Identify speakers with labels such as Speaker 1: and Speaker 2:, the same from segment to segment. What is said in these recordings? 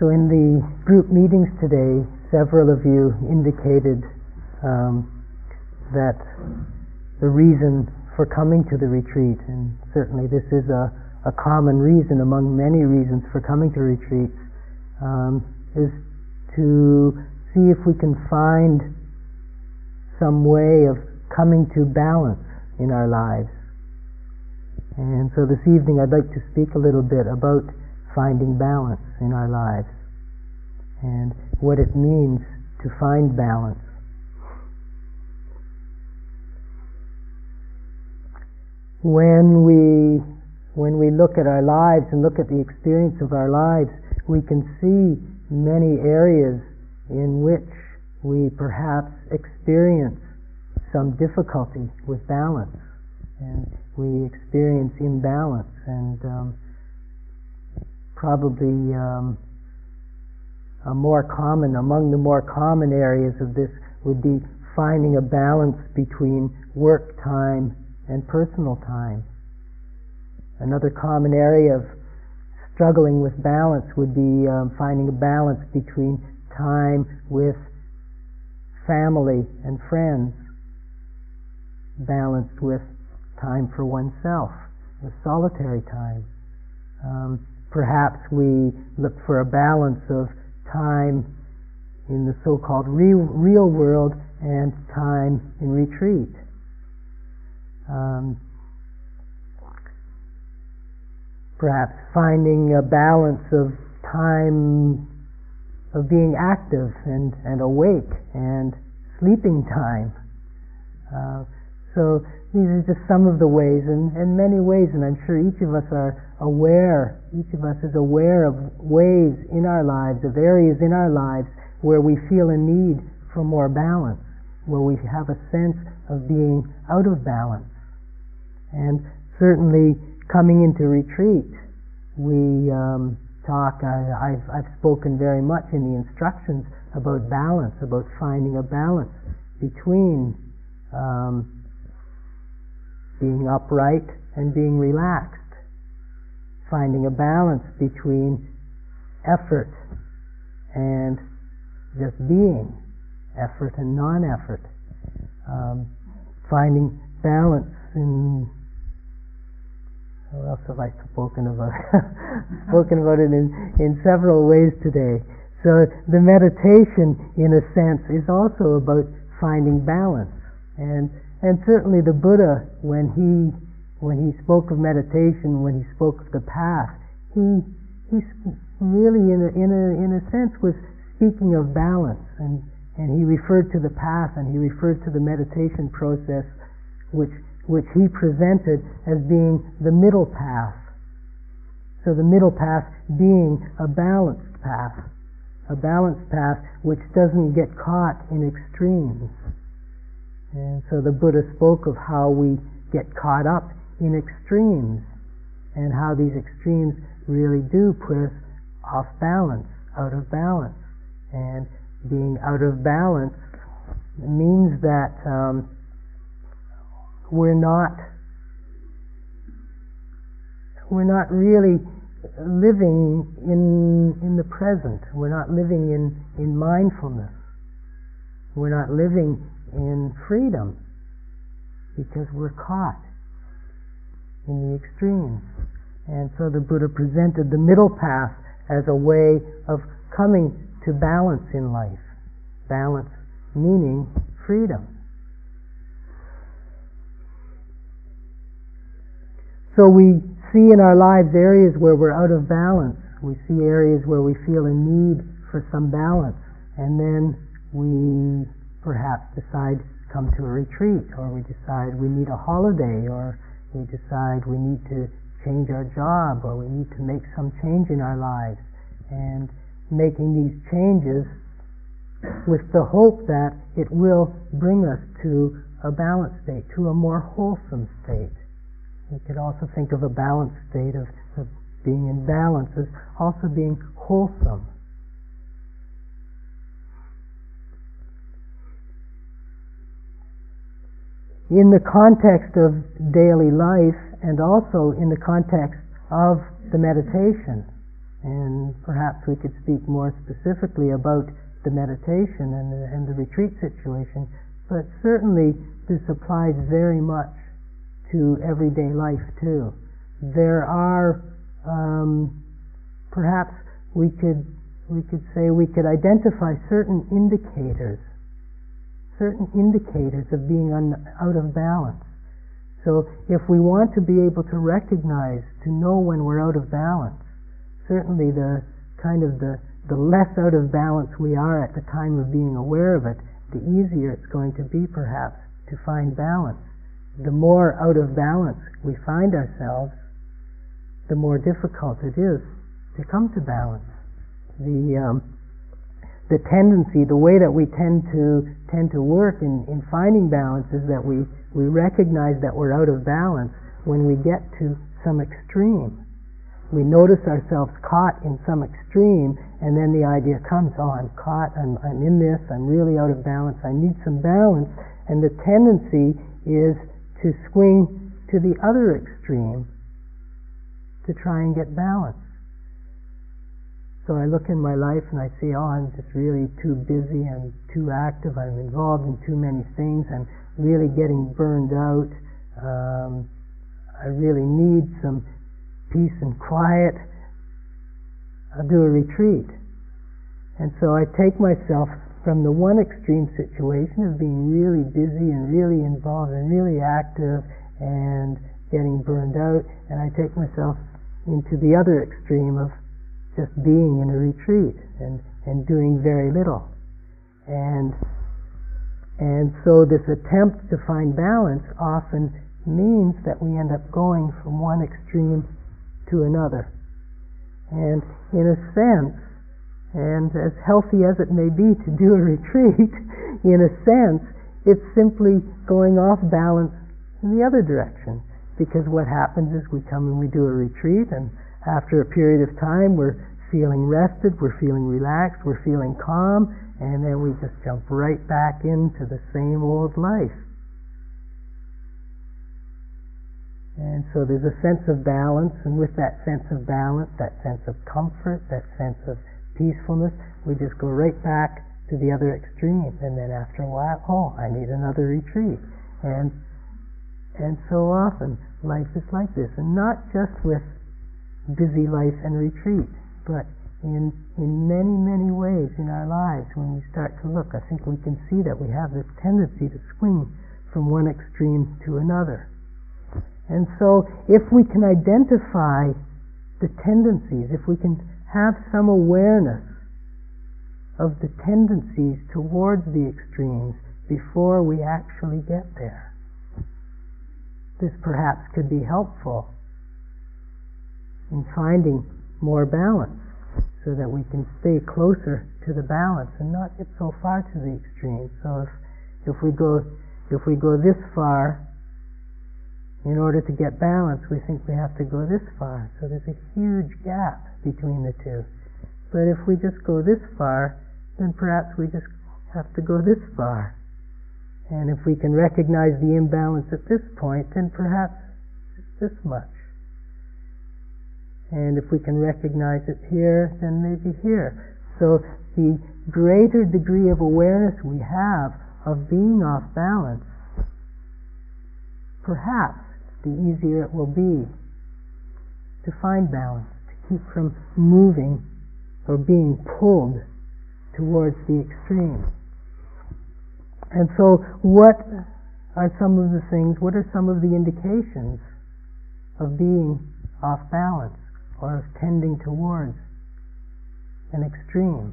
Speaker 1: So in the group meetings today, several of you indicated um, that the reason for coming to the retreat, and certainly this is a, a common reason among many reasons for coming to retreats, um, is to see if we can find some way of coming to balance in our lives. And so this evening I'd like to speak a little bit about finding balance in our lives and what it means to find balance. When we when we look at our lives and look at the experience of our lives, we can see many areas in which we perhaps experience some difficulty with balance and we experience imbalance and um, probably um, a more common among the more common areas of this would be finding a balance between work time and personal time. Another common area of struggling with balance would be um, finding a balance between time with family and friends balanced with time for oneself, with solitary time. Um, perhaps we look for a balance of time in the so-called real, real world and time in retreat. Um, perhaps finding a balance of time of being active and, and awake and sleeping time. Uh, so these are just some of the ways, and, and many ways, and I'm sure each of us are aware, each of us is aware of ways in our lives, of areas in our lives where we feel a need for more balance, where we have a sense of being out of balance. And certainly coming into retreat, we um, talk, I, have I've spoken very much in the instructions about balance, about finding a balance between um, being upright and being relaxed, finding a balance between effort and just being, effort and non effort, um, finding balance in. What else have I spoken about? spoken about it in, in several ways today. So the meditation, in a sense, is also about finding balance. And and certainly the Buddha, when he when he spoke of meditation, when he spoke of the path, he he really in a, in a in a sense was speaking of balance and and he referred to the path and he referred to the meditation process which which he presented as being the middle path. So the middle path being a balanced path, a balanced path which doesn't get caught in extremes. And so the Buddha spoke of how we get caught up in extremes and how these extremes really do put us off balance, out of balance. And being out of balance means that um, we're not we're not really living in in the present. We're not living in in mindfulness. We're not living in freedom because we're caught in the extremes. And so the Buddha presented the middle path as a way of coming to balance in life. Balance meaning freedom. So we see in our lives areas where we're out of balance. We see areas where we feel a need for some balance. And then we perhaps decide come to a retreat, or we decide we need a holiday, or we decide we need to change our job, or we need to make some change in our lives. And making these changes with the hope that it will bring us to a balanced state, to a more wholesome state. We could also think of a balanced state of, of being in balance as also being wholesome. In the context of daily life and also in the context of the meditation. And perhaps we could speak more specifically about the meditation and the, and the retreat situation, but certainly this applies very much to everyday life too. There are um, perhaps we could we could say we could identify certain indicators, certain indicators of being un, out of balance. So if we want to be able to recognize, to know when we're out of balance, certainly the kind of the, the less out of balance we are at the time of being aware of it, the easier it's going to be perhaps to find balance. The more out of balance we find ourselves, the more difficult it is to come to balance. The um, the tendency, the way that we tend to tend to work in, in finding balance is that we, we recognize that we're out of balance when we get to some extreme. We notice ourselves caught in some extreme, and then the idea comes, oh, I'm caught, I'm, I'm in this, I'm really out of balance, I need some balance, and the tendency is to swing to the other extreme to try and get balance. So I look in my life and I see, oh, I'm just really too busy and too active. I'm involved in too many things. I'm really getting burned out. Um, I really need some peace and quiet. I'll do a retreat. And so I take myself from the one extreme situation of being really busy and really involved and really active and getting burned out, and I take myself into the other extreme of just being in a retreat and, and doing very little. And, and so this attempt to find balance often means that we end up going from one extreme to another. And in a sense, and as healthy as it may be to do a retreat, in a sense, it's simply going off balance in the other direction. Because what happens is we come and we do a retreat, and after a period of time, we're feeling rested, we're feeling relaxed, we're feeling calm, and then we just jump right back into the same old life. And so there's a sense of balance, and with that sense of balance, that sense of comfort, that sense of peacefulness, we just go right back to the other extreme. And then after a while, oh, I need another retreat. And and so often life is like this, and not just with busy life and retreat, but in in many many ways in our lives when we start to look, I think we can see that we have this tendency to swing from one extreme to another. And so, if we can identify the tendencies, if we can have some awareness of the tendencies towards the extremes before we actually get there, this perhaps could be helpful in finding more balance so that we can stay closer to the balance and not get so far to the extreme. So if, if we go if we go this far in order to get balance, we think we have to go this far. So there's a huge gap between the two. But if we just go this far, then perhaps we just have to go this far. And if we can recognize the imbalance at this point, then perhaps it's this much. And if we can recognize it here, then maybe here. So the greater degree of awareness we have of being off balance, perhaps the easier it will be to find balance, to keep from moving or being pulled towards the extreme. And so, what are some of the things, what are some of the indications of being off balance? Or of tending towards an extreme.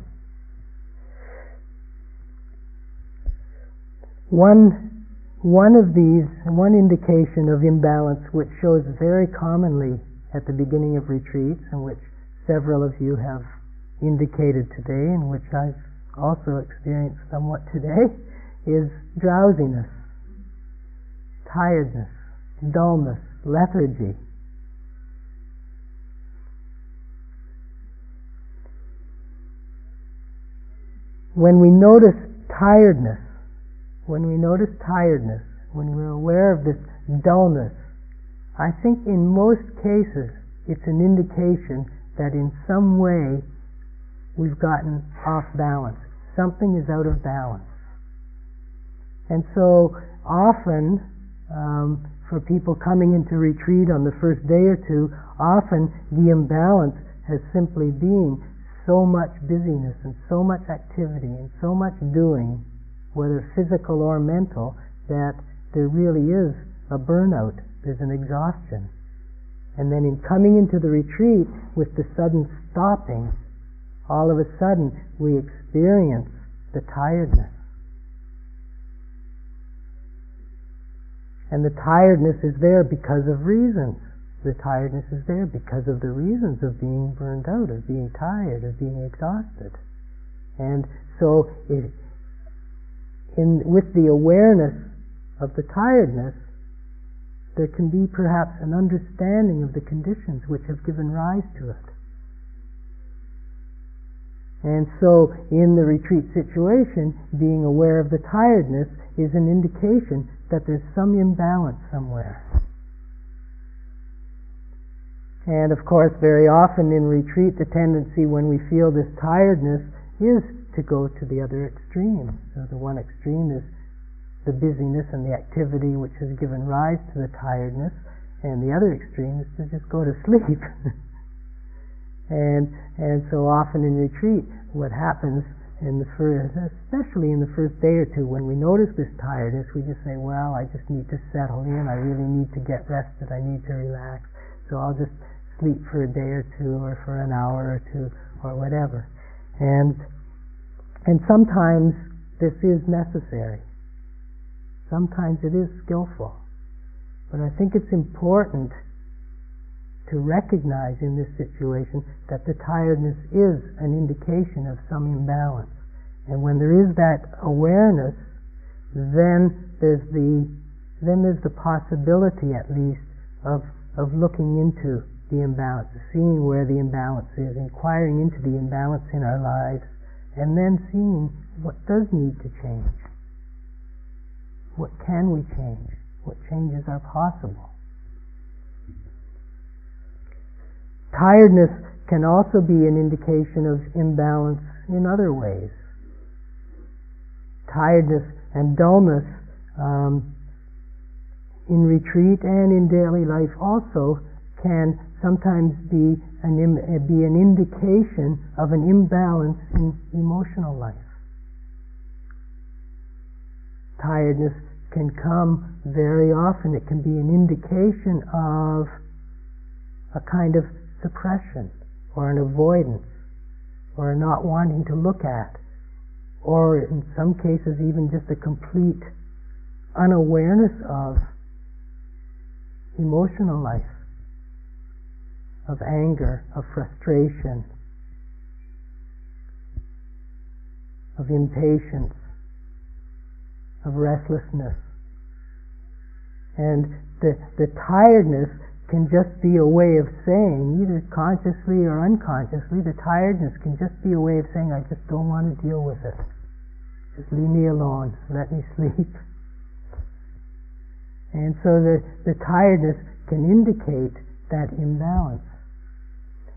Speaker 1: One, one of these, one indication of imbalance which shows very commonly at the beginning of retreats and which several of you have indicated today and which I've also experienced somewhat today is drowsiness, tiredness, dullness, lethargy. When we notice tiredness, when we notice tiredness, when we're aware of this dullness, I think in most cases it's an indication that in some way we've gotten off balance. Something is out of balance. And so often, um, for people coming into retreat on the first day or two, often the imbalance has simply been so much busyness and so much activity and so much doing, whether physical or mental, that there really is a burnout, there's an exhaustion. And then in coming into the retreat with the sudden stopping, all of a sudden we experience the tiredness. And the tiredness is there because of reasons the tiredness is there because of the reasons of being burned out, of being tired, of being exhausted. And so, it, in, with the awareness of the tiredness, there can be perhaps an understanding of the conditions which have given rise to it. And so, in the retreat situation, being aware of the tiredness is an indication that there's some imbalance somewhere. And of course, very often in retreat, the tendency when we feel this tiredness is to go to the other extreme. So the one extreme is the busyness and the activity which has given rise to the tiredness, and the other extreme is to just go to sleep. and and so often in retreat, what happens in the first, especially in the first day or two, when we notice this tiredness, we just say, "Well, I just need to settle in. I really need to get rested. I need to relax." So I'll just sleep for a day or two or for an hour or two or whatever. And and sometimes this is necessary. Sometimes it is skillful. But I think it's important to recognize in this situation that the tiredness is an indication of some imbalance. And when there is that awareness, then there's the then there's the possibility at least of of looking into the imbalance, seeing where the imbalance is, inquiring into the imbalance in our lives, and then seeing what does need to change. What can we change? What changes are possible? Tiredness can also be an indication of imbalance in other ways. Tiredness and dullness um, in retreat and in daily life also can sometimes be an, eh, be an indication of an imbalance in emotional life. Tiredness can come very often, it can be an indication of a kind of suppression or an avoidance or not wanting to look at or in some cases even just a complete unawareness of emotional life of anger, of frustration, of impatience, of restlessness. And the, the tiredness can just be a way of saying, either consciously or unconsciously, the tiredness can just be a way of saying, I just don't want to deal with it. Just leave me alone. Let me sleep. And so the, the tiredness can indicate that imbalance.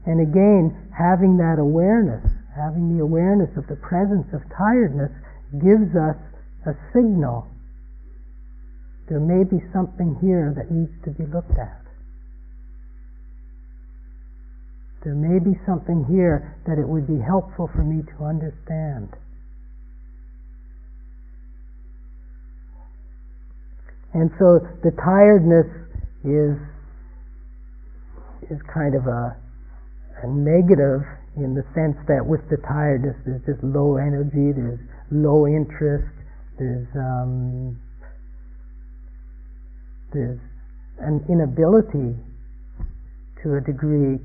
Speaker 1: And again, having that awareness, having the awareness of the presence of tiredness, gives us a signal. There may be something here that needs to be looked at. There may be something here that it would be helpful for me to understand. And so the tiredness is is kind of a negative in the sense that with the tiredness there's just low energy, there's low interest, there's um, there's an inability to a degree,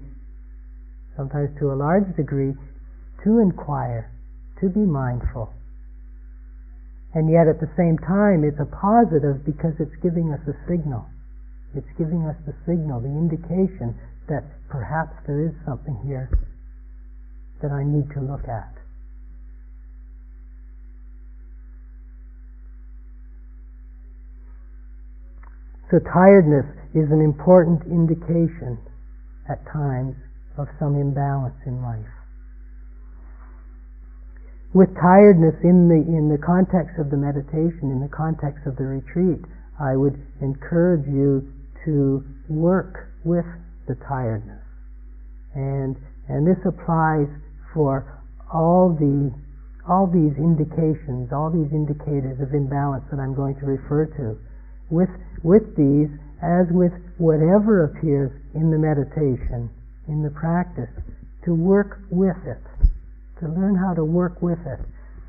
Speaker 1: sometimes to a large degree, to inquire, to be mindful. And yet at the same time it's a positive because it's giving us a signal. It's giving us the signal, the indication that perhaps there is something here that I need to look at. So tiredness is an important indication at times of some imbalance in life. with tiredness in the in the context of the meditation, in the context of the retreat, I would encourage you to work with the tiredness. And and this applies for all the all these indications, all these indicators of imbalance that I'm going to refer to. With with these, as with whatever appears in the meditation, in the practice, to work with it to learn how to work with it.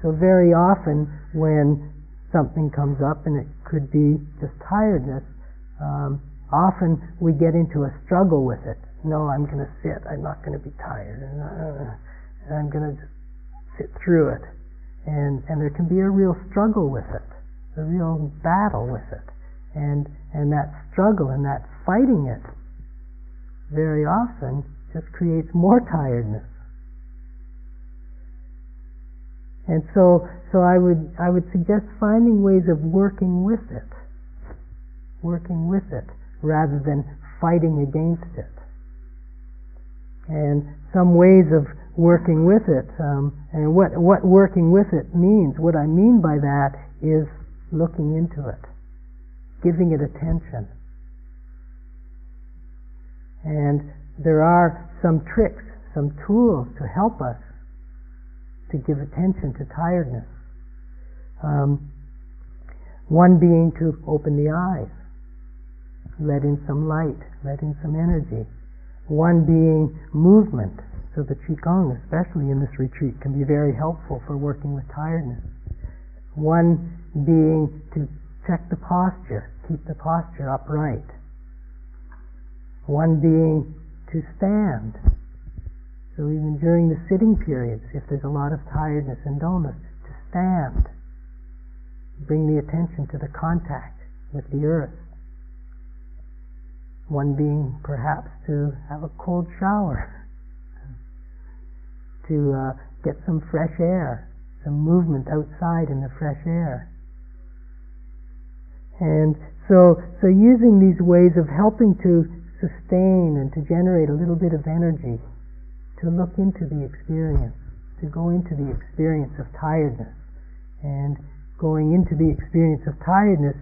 Speaker 1: So very often when something comes up, and it could be just tiredness, um, often we get into a struggle with it. No, I'm going to sit. I'm not going to be tired, uh, I'm going to sit through it. And and there can be a real struggle with it, a real battle with it, and and that struggle and that fighting it very often just creates more tiredness And so, so I would, I would suggest finding ways of working with it, working with it, rather than fighting against it. And some ways of working with it, um, and what, what working with it means, what I mean by that is looking into it, giving it attention. And there are some tricks, some tools to help us to give attention to tiredness. Um, one being to open the eyes, let in some light, let in some energy. One being movement. So the Qigong, especially in this retreat, can be very helpful for working with tiredness. One being to check the posture, keep the posture upright. One being to stand, so even during the sitting periods, if there's a lot of tiredness and dullness, to stand, bring the attention to the contact with the earth. One being perhaps to have a cold shower, to uh, get some fresh air, some movement outside in the fresh air. And so, so using these ways of helping to sustain and to generate a little bit of energy to look into the experience, to go into the experience of tiredness. And going into the experience of tiredness,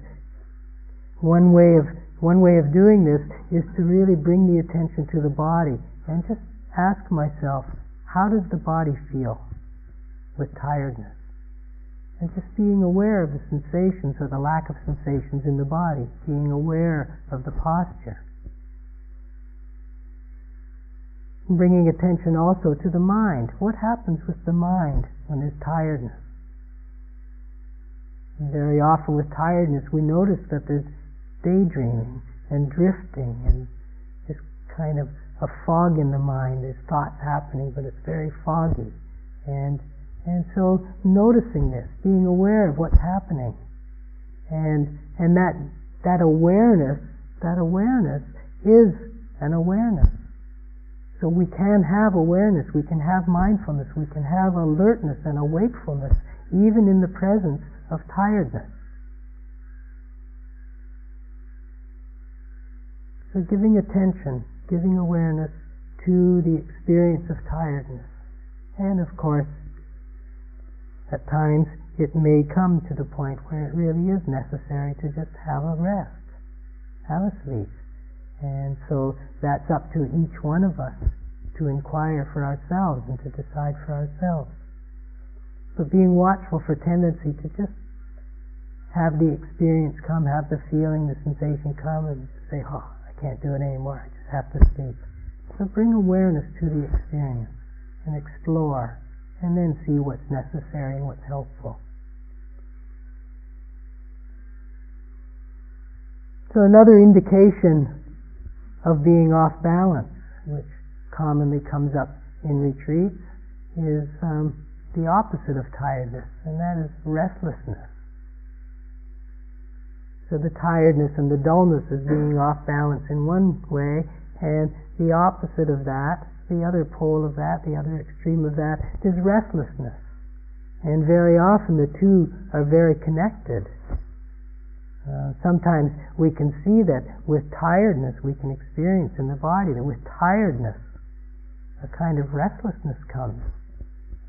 Speaker 1: one way of one way of doing this is to really bring the attention to the body and just ask myself, how does the body feel with tiredness? And just being aware of the sensations or the lack of sensations in the body, being aware of the posture. bringing attention also to the mind. What happens with the mind when there's tiredness? Very often with tiredness, we notice that there's daydreaming and drifting and just kind of a fog in the mind. There's thoughts happening, but it's very foggy. And and so noticing this, being aware of what's happening, and and that that awareness, that awareness is an awareness. So we can have awareness, we can have mindfulness, we can have alertness and a wakefulness, even in the presence of tiredness. So giving attention, giving awareness to the experience of tiredness. And of course, at times it may come to the point where it really is necessary to just have a rest, have a sleep. And so that's up to each one of us to inquire for ourselves and to decide for ourselves. But being watchful for tendency to just have the experience come, have the feeling, the sensation come, and say, oh, I can't do it anymore, I just have to sleep. So bring awareness to the experience and explore, and then see what's necessary and what's helpful. So another indication of being off balance, which commonly comes up in retreats, is um, the opposite of tiredness, and that is restlessness. So the tiredness and the dullness is being off balance in one way, and the opposite of that, the other pole of that, the other extreme of that, is restlessness. And very often the two are very connected. Uh, sometimes we can see that with tiredness we can experience in the body that with tiredness a kind of restlessness comes.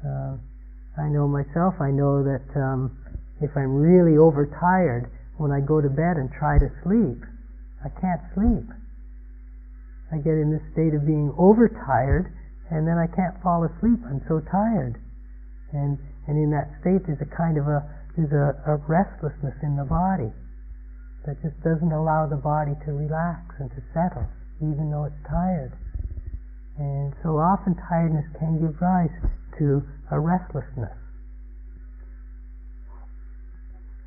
Speaker 1: Uh, I know myself, I know that um, if I'm really overtired, when I go to bed and try to sleep, I can't sleep. I get in this state of being overtired, and then I can't fall asleep. I'm so tired. And, and in that state, there's a kind of a, there's a, a restlessness in the body that just doesn't allow the body to relax and to settle, even though it's tired. And so often tiredness can give rise to a restlessness.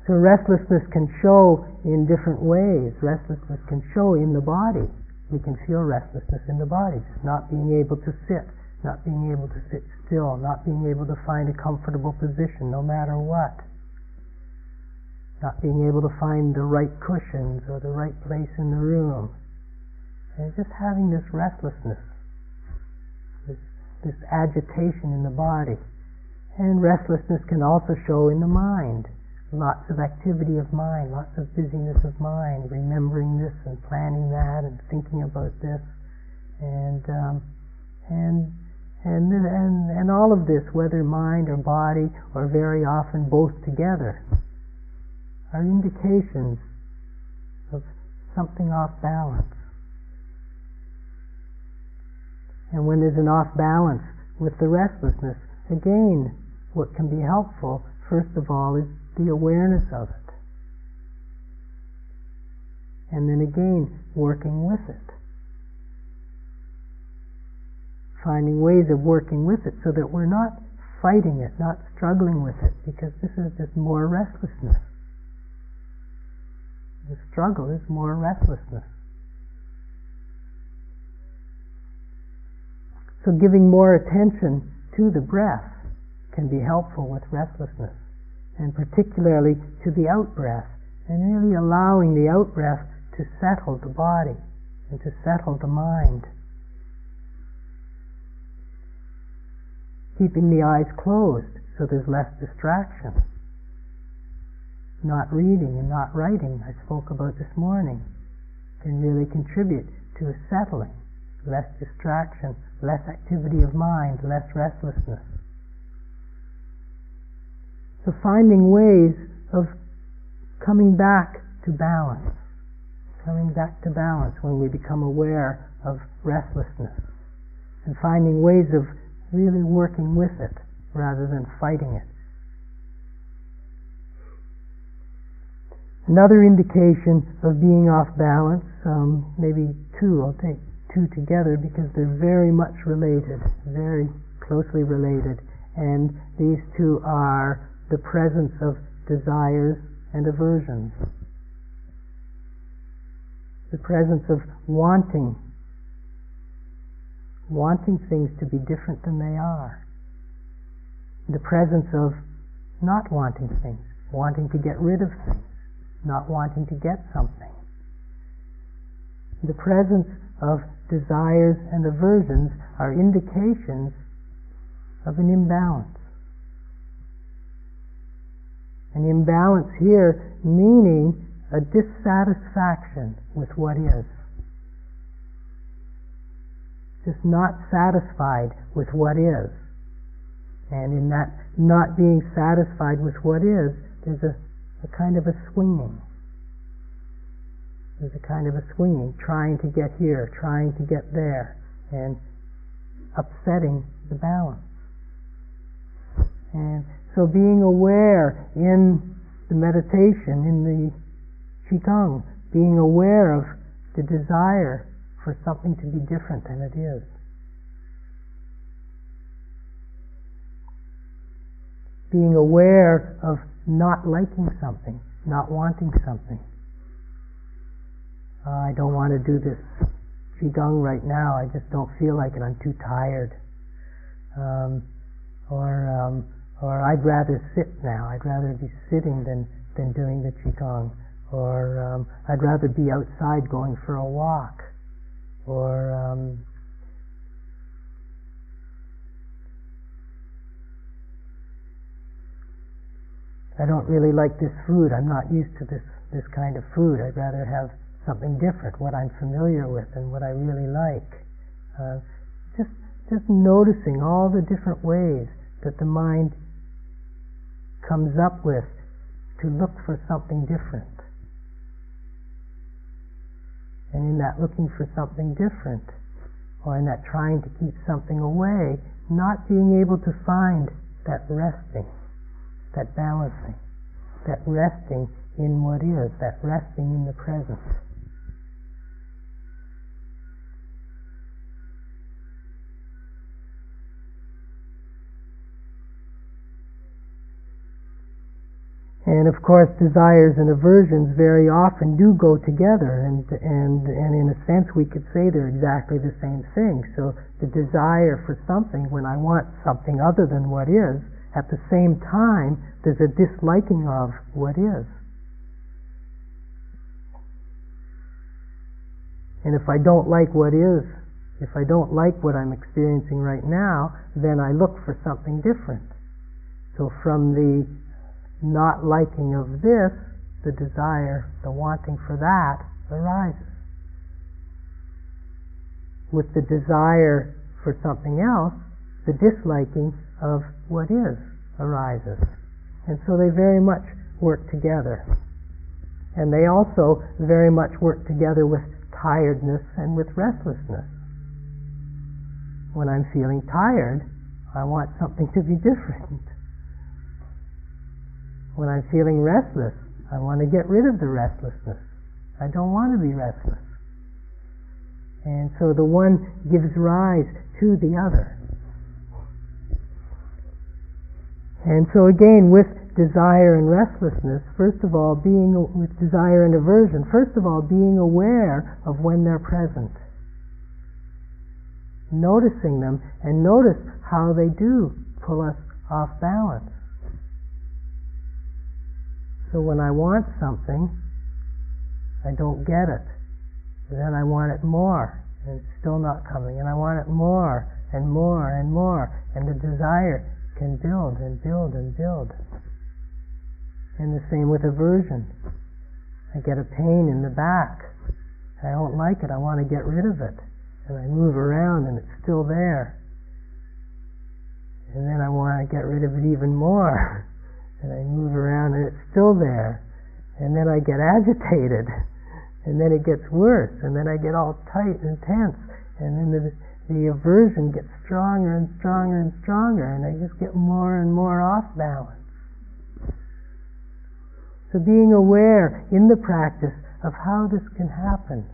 Speaker 1: So restlessness can show in different ways. Restlessness can show in the body. We can feel restlessness in the body, just not being able to sit, not being able to sit still, not being able to find a comfortable position no matter what, not being able to find the right cushions or the right place in the room. And just having this restlessness this agitation in the body. And restlessness can also show in the mind. Lots of activity of mind, lots of busyness of mind, remembering this and planning that and thinking about this. And, um, and, and, and, and all of this, whether mind or body, or very often both together, are indications of something off balance. And when there's an off balance with the restlessness, again, what can be helpful, first of all, is the awareness of it. And then again, working with it. Finding ways of working with it so that we're not fighting it, not struggling with it, because this is just more restlessness. The struggle is more restlessness. So giving more attention to the breath can be helpful with restlessness, and particularly to the out breath, and really allowing the out breath to settle the body and to settle the mind. Keeping the eyes closed so there's less distraction. Not reading and not writing, I spoke about this morning, can really contribute to a settling, less distraction, less activity of mind, less restlessness. So finding ways of coming back to balance, coming back to balance when we become aware of restlessness, and finding ways of really working with it rather than fighting it. Another indication of being off balance, um, maybe two I'll take, two together because they're very much related, very closely related. And these two are the presence of desires and aversions. The presence of wanting, wanting things to be different than they are. The presence of not wanting things, wanting to get rid of things, not wanting to get something. The presence of desires and aversions are indications of an imbalance. An imbalance here meaning a dissatisfaction with what is. Just not satisfied with what is. And in that not being satisfied with what is, there's a, a kind of a swinging. There's a kind of a swinging, trying to get here, trying to get there, and upsetting the balance. And so being aware in the meditation, in the Qigong, being aware of the desire for something to be different than it is. Being aware of not liking something, not wanting something uh, I don't want to do this qigong right now. I just don't feel like it. I'm too tired. Um, or um, or I'd rather sit now. I'd rather be sitting than than doing the qigong. Or um, I'd rather be outside going for a walk. Or um, I don't really like this food. I'm not used to this this kind of food. I'd rather have something different, what I'm familiar with and what I really like. Uh, just, just noticing all the different ways that the mind comes up with to look for something different. And in that looking for something different, or in that trying to keep something away, not being able to find that resting, that balancing, that resting in what is, that resting in the present. And of course, desires and aversions very often do go together, and, and, and in a sense, we could say they're exactly the same thing. So, the desire for something, when I want something other than what is, at the same time, there's a disliking of what is. And if I don't like what is, if I don't like what I'm experiencing right now, then I look for something different. So, from the not liking of this, the desire, the wanting for that arises. With the desire for something else, the disliking of what is arises. And so they very much work together. And they also very much work together with tiredness and with restlessness. When I'm feeling tired, I want something to be different. When I'm feeling restless, I want to get rid of the restlessness. I don't want to be restless. And so the one gives rise to the other. And so again, with desire and restlessness, first of all, being with desire and aversion, first of all, being aware of when they're present. Noticing them and notice how they do pull us off balance. So when I want something, I don't get it. Then I want it more, and it's still not coming. And I want it more, and more, and more. And the desire can build and build and build. And the same with aversion. I get a pain in the back. I don't like it. I want to get rid of it. And I move around and it's still there. And then I want to get rid of it even more. and I move around and it's still there. And then I get agitated, and then it gets worse, and then I get all tight and tense, and then the, the aversion gets stronger and stronger and stronger, and I just get more and more off balance. So being aware in the practice of how this can happen,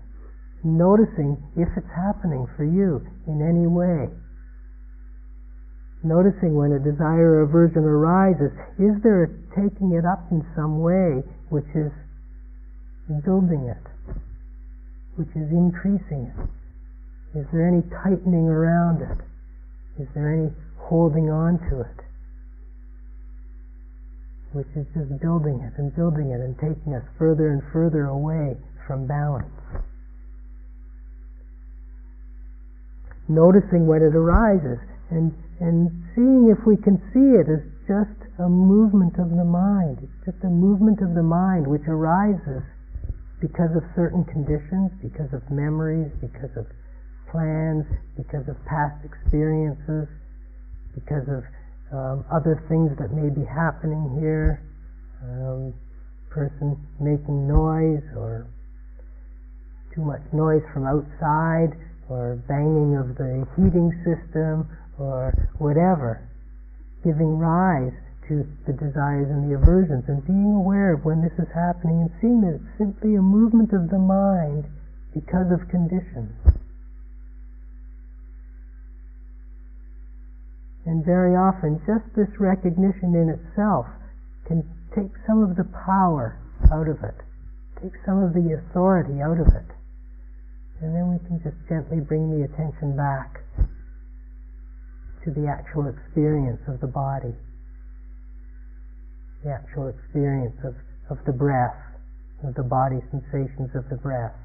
Speaker 1: noticing if it's happening for you in any way noticing when a desire or aversion arises, is there a taking it up in some way which is building it, which is increasing it? Is there any tightening around it? Is there any holding on to it? Which is just building it and building it and taking us further and further away from balance. Noticing when it arises and and seeing if we can see it as just a movement of the mind. It's just a movement of the mind which arises because of certain conditions, because of memories, because of plans, because of past experiences, because of um, other things that may be happening here. Um, person making noise or too much noise from outside or banging of the heating system or whatever, giving rise to the desires and the aversions, and being aware of when this is happening and seeing that it's simply a movement of the mind because of conditions. And very often, just this recognition in itself can take some of the power out of it, take some of the authority out of it. And then we can just gently bring the attention back to the actual experience of the body, the actual experience of, of the breath, of the body sensations of the breath.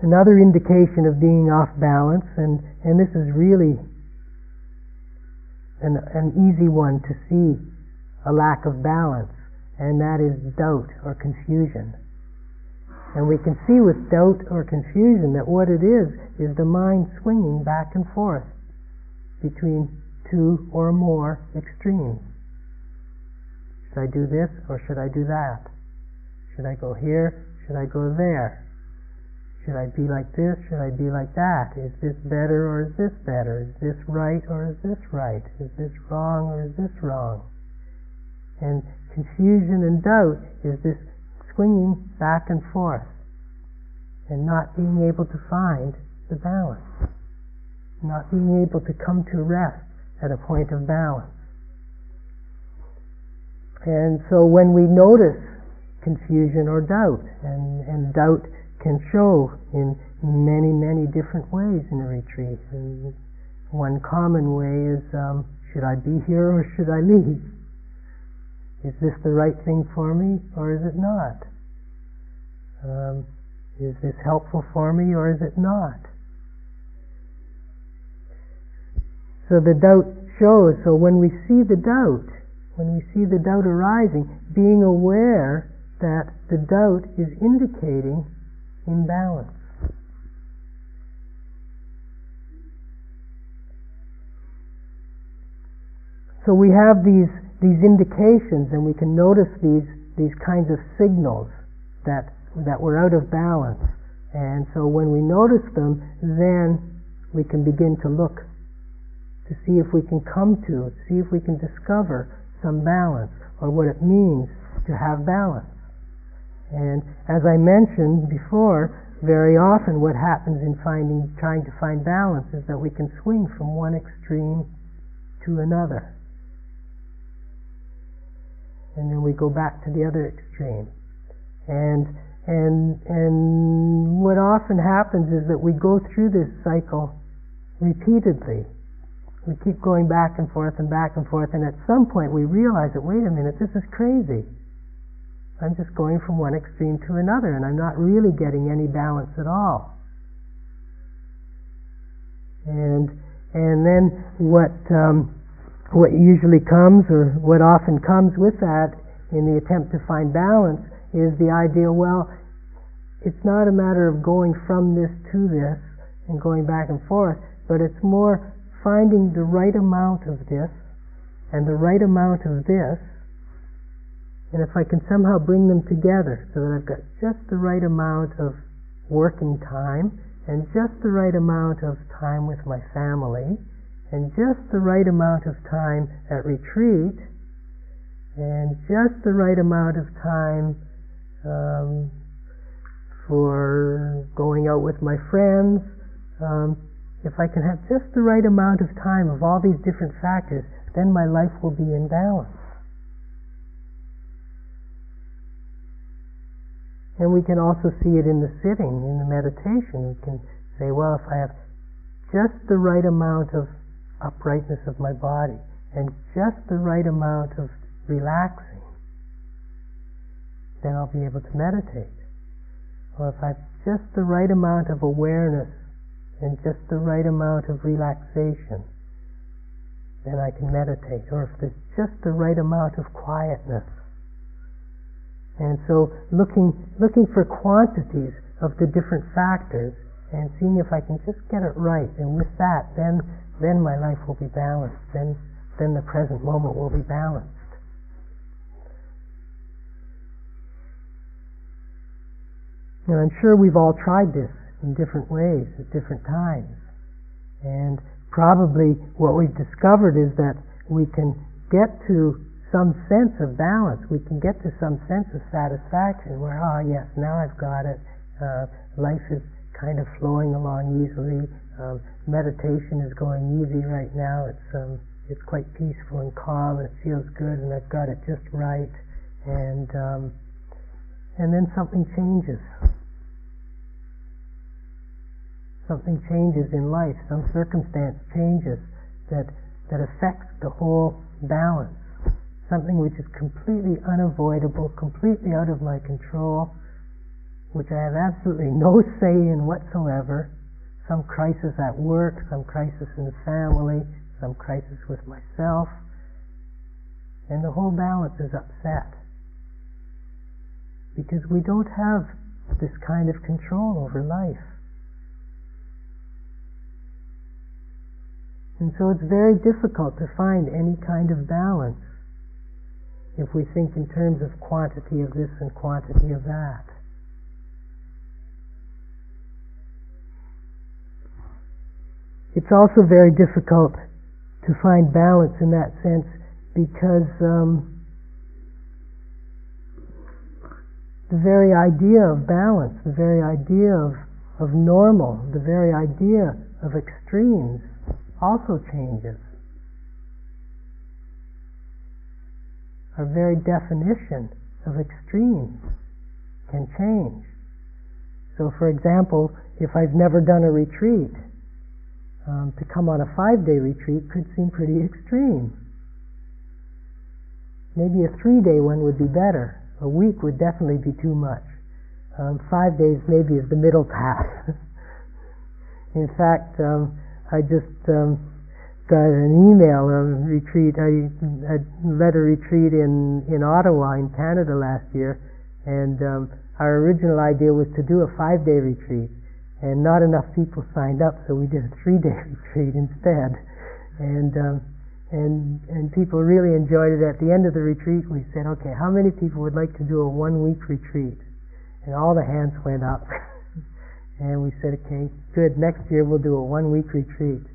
Speaker 1: Another indication of being off balance, and, and this is really an, an easy one to see a lack of balance, and that is doubt or confusion. And we can see with doubt or confusion that what it is is the mind swinging back and forth between two or more extremes. Should I do this or should I do that? Should I go here? Should I go there? Should I be like this? Should I be like that? Is this better or is this better? Is this right or is this right? Is this wrong or is this wrong? And confusion and doubt is this swinging back and forth and not being able to find the balance, not being able to come to rest at a point of balance. And so when we notice confusion or doubt, and, and doubt can show in many, many different ways in a retreat. And one common way is um, should I be here or should I leave? Is this the right thing for me or is it not? Um, is this helpful for me or is it not? So the doubt shows. So when we see the doubt, when we see the doubt arising, being aware that the doubt is indicating imbalance. So we have these, these indications and we can notice these, these kinds of signals that, that we're out of balance. And so when we notice them, then we can begin to look to see if we can come to, see if we can discover some balance or what it means to have balance. And as I mentioned before, very often what happens in finding, trying to find balance is that we can swing from one extreme to another. And then we go back to the other extreme. And, and, and what often happens is that we go through this cycle repeatedly. We keep going back and forth and back and forth, and at some point we realize that, wait a minute, this is crazy I'm just going from one extreme to another, and I'm not really getting any balance at all. And and then what um, what usually comes, or what often comes with that, in the attempt to find balance, is the idea. Well, it's not a matter of going from this to this and going back and forth, but it's more finding the right amount of this and the right amount of this and if I can somehow bring them together so that I've got just the right amount of working time and just the right amount of time with my family and just the right amount of time at retreat and just the right amount of time um, for going out with my friends. Um, if I can have just the right amount of time of all these different factors, then my life will be in balance. And we can also see it in the sitting, in the meditation. We can say, well, if I have just the right amount of uprightness of my body and just the right amount of relaxing, then I'll be able to meditate. Or if I have just the right amount of awareness and just the right amount of relaxation, then I can meditate. Or if there's just the right amount of quietness, and so looking, looking for quantities of the different factors and seeing if I can just get it right. And with that, then, then my life will be balanced. Then, then the present moment will be balanced. And I'm sure we've all tried this in different ways at different times. And probably what we've discovered is that we can get to some sense of balance. We can get to some sense of satisfaction where, oh yes, now I've got it. Uh, life is kind of flowing along easily. Um, meditation is going easy right now. It's um, it's quite peaceful and calm, and it feels good, and I've got it just right. And um, and then something changes. Something changes in life. Some circumstance changes that that affects the whole balance something which is completely unavoidable, completely out of my control, which I have absolutely no say in whatsoever, some crisis at work, some crisis in the family, some crisis with myself, and the whole balance is upset. Because we don't have this kind of control over life. And so it's very difficult to find any kind of balance if we think in terms of quantity of this and quantity of that. It's also very difficult to find balance in that sense because um, the very idea of balance, the very idea of, of normal, the very idea of extremes also changes. Our very definition of extremes can change. So, for example, if I've never done a retreat, um, to come on a five day retreat could seem pretty extreme. Maybe a three day one would be better. A week would definitely be too much. Um, five days maybe is the middle path. In fact, um, I just um, got an email of retreat. I, I led a retreat in, in Ottawa, in Canada last year, and um, our original idea was to do a five day retreat and not enough people signed up, so we did a three-day retreat instead. And um, and and people really enjoyed it. At the end of the retreat, we said, "Okay, how many people would like to do a one-week retreat?" And all the hands went up. and we said, "Okay, good. Next year we'll do a one-week retreat."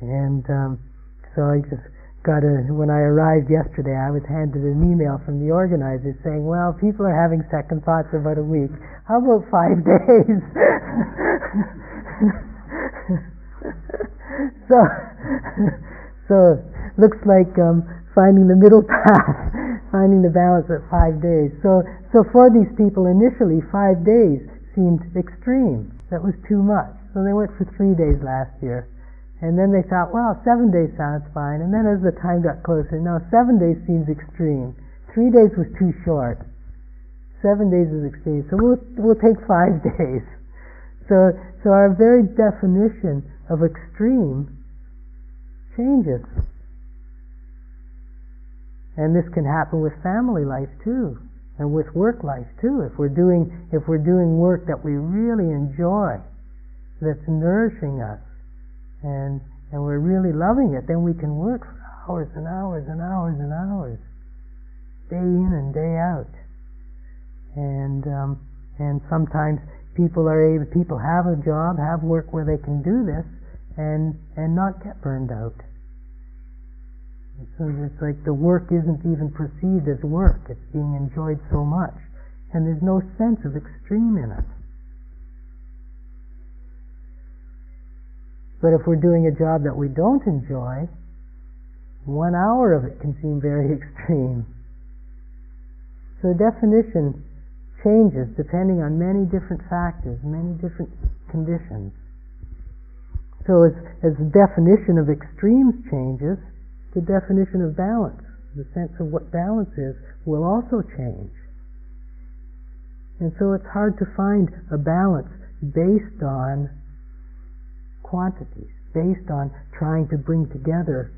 Speaker 1: And um, so I just got a, when I arrived yesterday, I was handed an email from the organizers saying, well, people are having second thoughts about a week. How about five days? so, so looks like um, finding the middle path, finding the balance at five days. So, so for these people initially, five days seemed extreme. That was too much. So they went for three days last year. And then they thought, well, seven days sounds fine. And then as the time got closer, no, seven days seems extreme. Three days was too short. Seven days is extreme. So we'll, we'll take five days. So, so our very definition of extreme changes. And this can happen with family life too, and with work life too. If we're doing, if we're doing work that we really enjoy, that's nourishing us, and and we're really loving it, then we can work for hours and hours and hours and hours, day in and day out. And um, and sometimes people are able, people have a job, have work where they can do this, and and not get burned out. And so it's like the work isn't even perceived as work; it's being enjoyed so much, and there's no sense of extreme in it. But if we're doing a job that we don't enjoy, one hour of it can seem very extreme. So the definition changes depending on many different factors, many different conditions. So as, as the definition of extremes changes, the definition of balance, the sense of what balance is, will also change. And so it's hard to find a balance based on quantities based on trying to bring together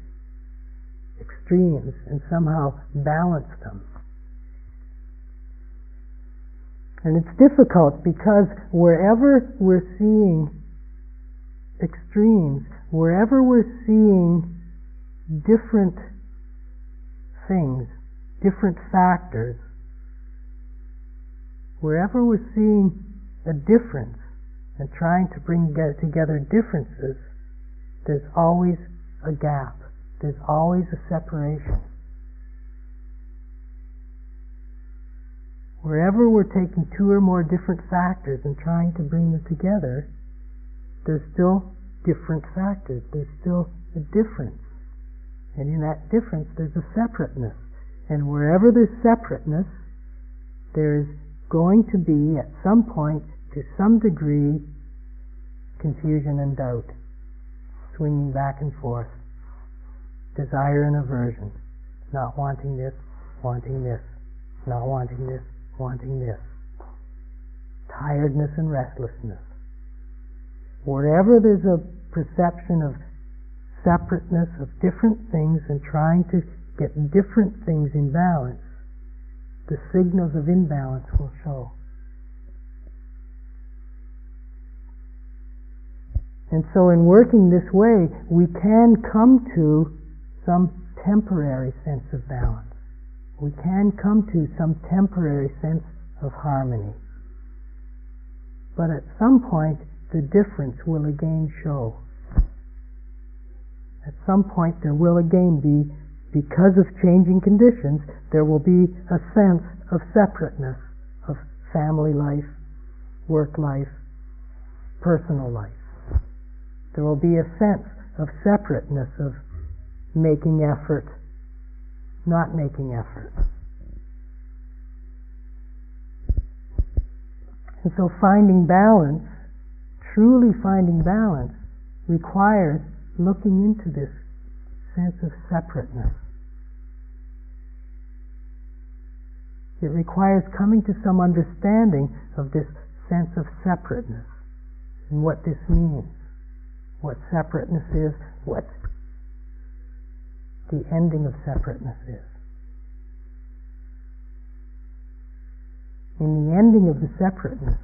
Speaker 1: extremes and somehow balance them. And it's difficult because wherever we're seeing extremes, wherever we're seeing different things, different factors, wherever we're seeing a difference, and trying to bring together differences, there's always a gap. There's always a separation. Wherever we're taking two or more different factors and trying to bring them together, there's still different factors. There's still a difference. And in that difference, there's a separateness. And wherever there's separateness, there's going to be, at some point, to some degree, confusion and doubt, swinging back and forth, desire and aversion, not wanting this, wanting this, not wanting this, wanting this, tiredness and restlessness. Wherever there's a perception of separateness of different things and trying to get different things in balance, the signals of imbalance will show. And so, in working this way, we can come to some temporary sense of balance. We can come to some temporary sense of harmony. But at some point, the difference will again show. At some point, there will again be, because of changing conditions, there will be a sense of separateness of family life, work life, personal life. There will be a sense of separateness, of making effort, not making effort. And so finding balance, truly finding balance, requires looking into this sense of separateness. It requires coming to some understanding of this sense of separateness and what this means, what separateness is, what the ending of separateness is. In the ending of the separateness,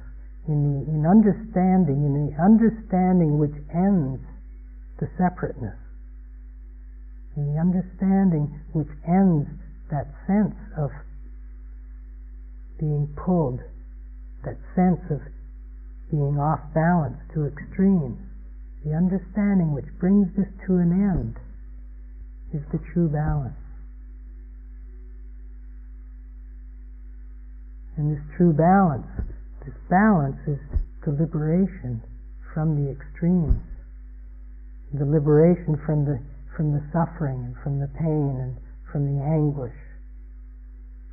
Speaker 1: in the in understanding, in the understanding which ends the separateness, in the understanding which ends that sense of being pulled, that sense of being off balance to extremes, the understanding which brings this to an end is the true balance. And this true balance, this balance is the liberation from the extremes, the liberation from the, from the suffering and from the pain and from the anguish,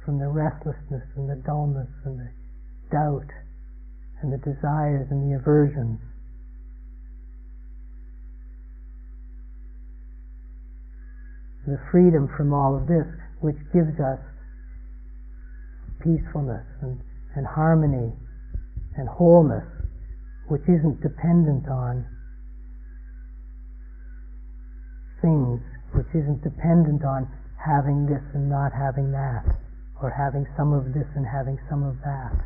Speaker 1: from the restlessness and the dullness and the doubt and the desires and the aversions the freedom from all of this, which gives us peacefulness and, and harmony and wholeness, which isn't dependent on things, which isn't dependent on having this and not having that, or having some of this and having some of that.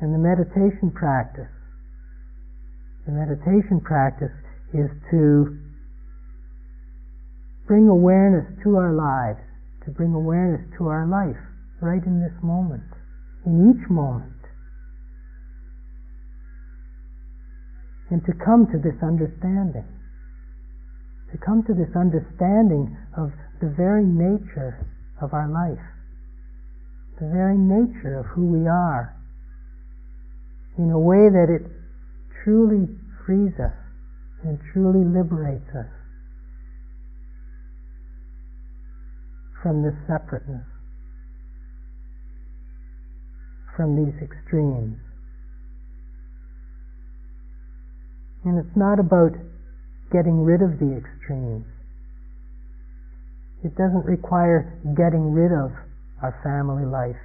Speaker 1: And the meditation practice, the meditation practice is to bring awareness to our lives, to bring awareness to our life right in this moment, in each moment. And to come to this understanding, to come to this understanding of the very nature of our life, the very nature of who we are, in a way that it truly frees us and truly liberates us from this separateness, from these extremes. And it's not about getting rid of the extremes. It doesn't require getting rid of our family life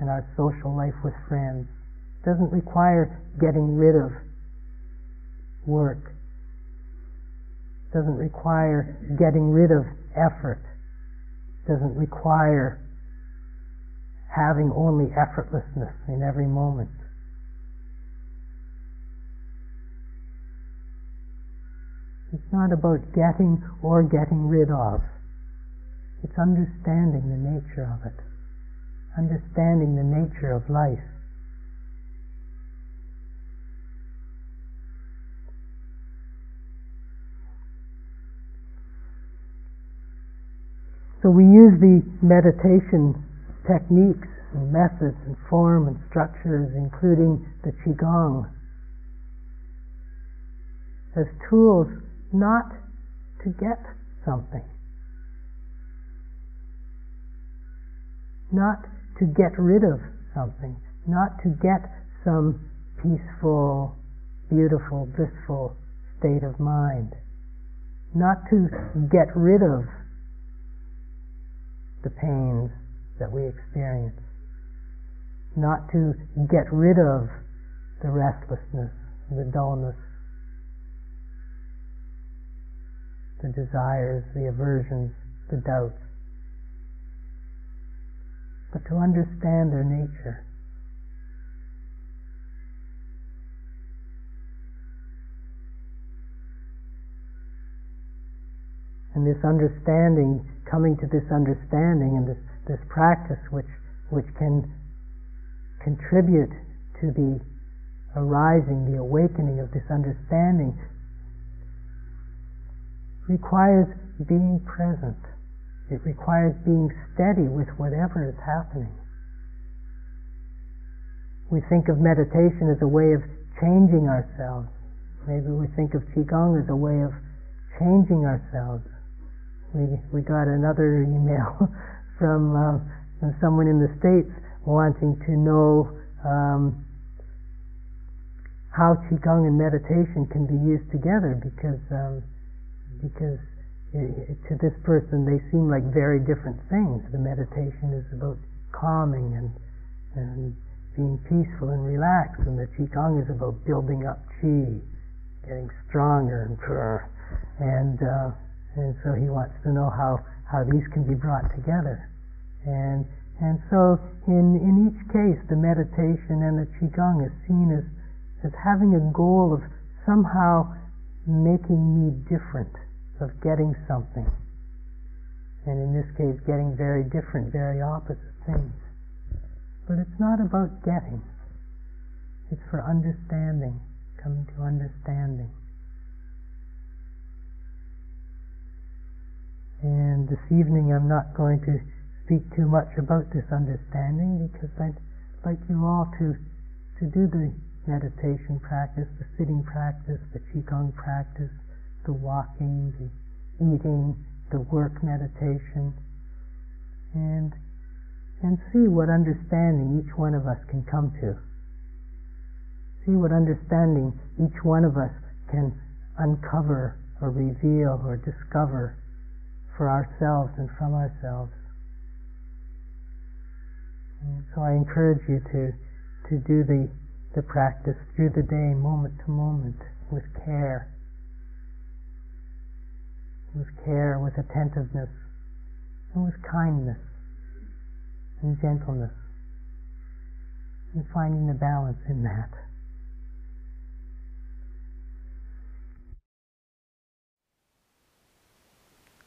Speaker 1: and our social life with friends. It doesn't require getting rid of work doesn't require getting rid of effort, doesn't require having only effortlessness in every moment. It's not about getting or getting rid of. It's understanding the nature of it, understanding the nature of life. So we use the meditation techniques and methods and form and structures, including the Qigong, as tools not to get something, not to get rid of something, not to get some peaceful, beautiful, blissful state of mind, not to get rid of the pains that we experience, not to get rid of the restlessness, the dullness, the desires, the aversions, the doubts, but to understand their nature. And this understanding coming to this understanding and this, this practice which, which can contribute to the arising, the awakening of this understanding, requires being present. It requires being steady with whatever is happening. We think of meditation as a way of changing ourselves. Maybe we think of Qigong as a way of changing ourselves. We, we got another email from, um, from someone in the States wanting to know um, how qigong and meditation can be used together because um, because it, to this person they seem like very different things. The meditation is about calming and and being peaceful and relaxed, and the qigong is about building up qi, getting stronger and and uh, and so he wants to know how how these can be brought together, and and so in in each case the meditation and the qigong is seen as as having a goal of somehow making me different, of getting something. And in this case, getting very different, very opposite things. But it's not about getting, it's for understanding, coming to understanding. And this evening I'm not going to speak too much about this understanding because I'd like you all to, to do the meditation practice, the sitting practice, the qigong practice, the walking, the eating, the work meditation, and and see what understanding each one of us can come to. See what understanding each one of us can uncover or reveal or discover for ourselves and from ourselves. And so I encourage you to to do the the practice through the day, moment to moment, with care. With care, with attentiveness, and with kindness and gentleness, and finding the balance in that.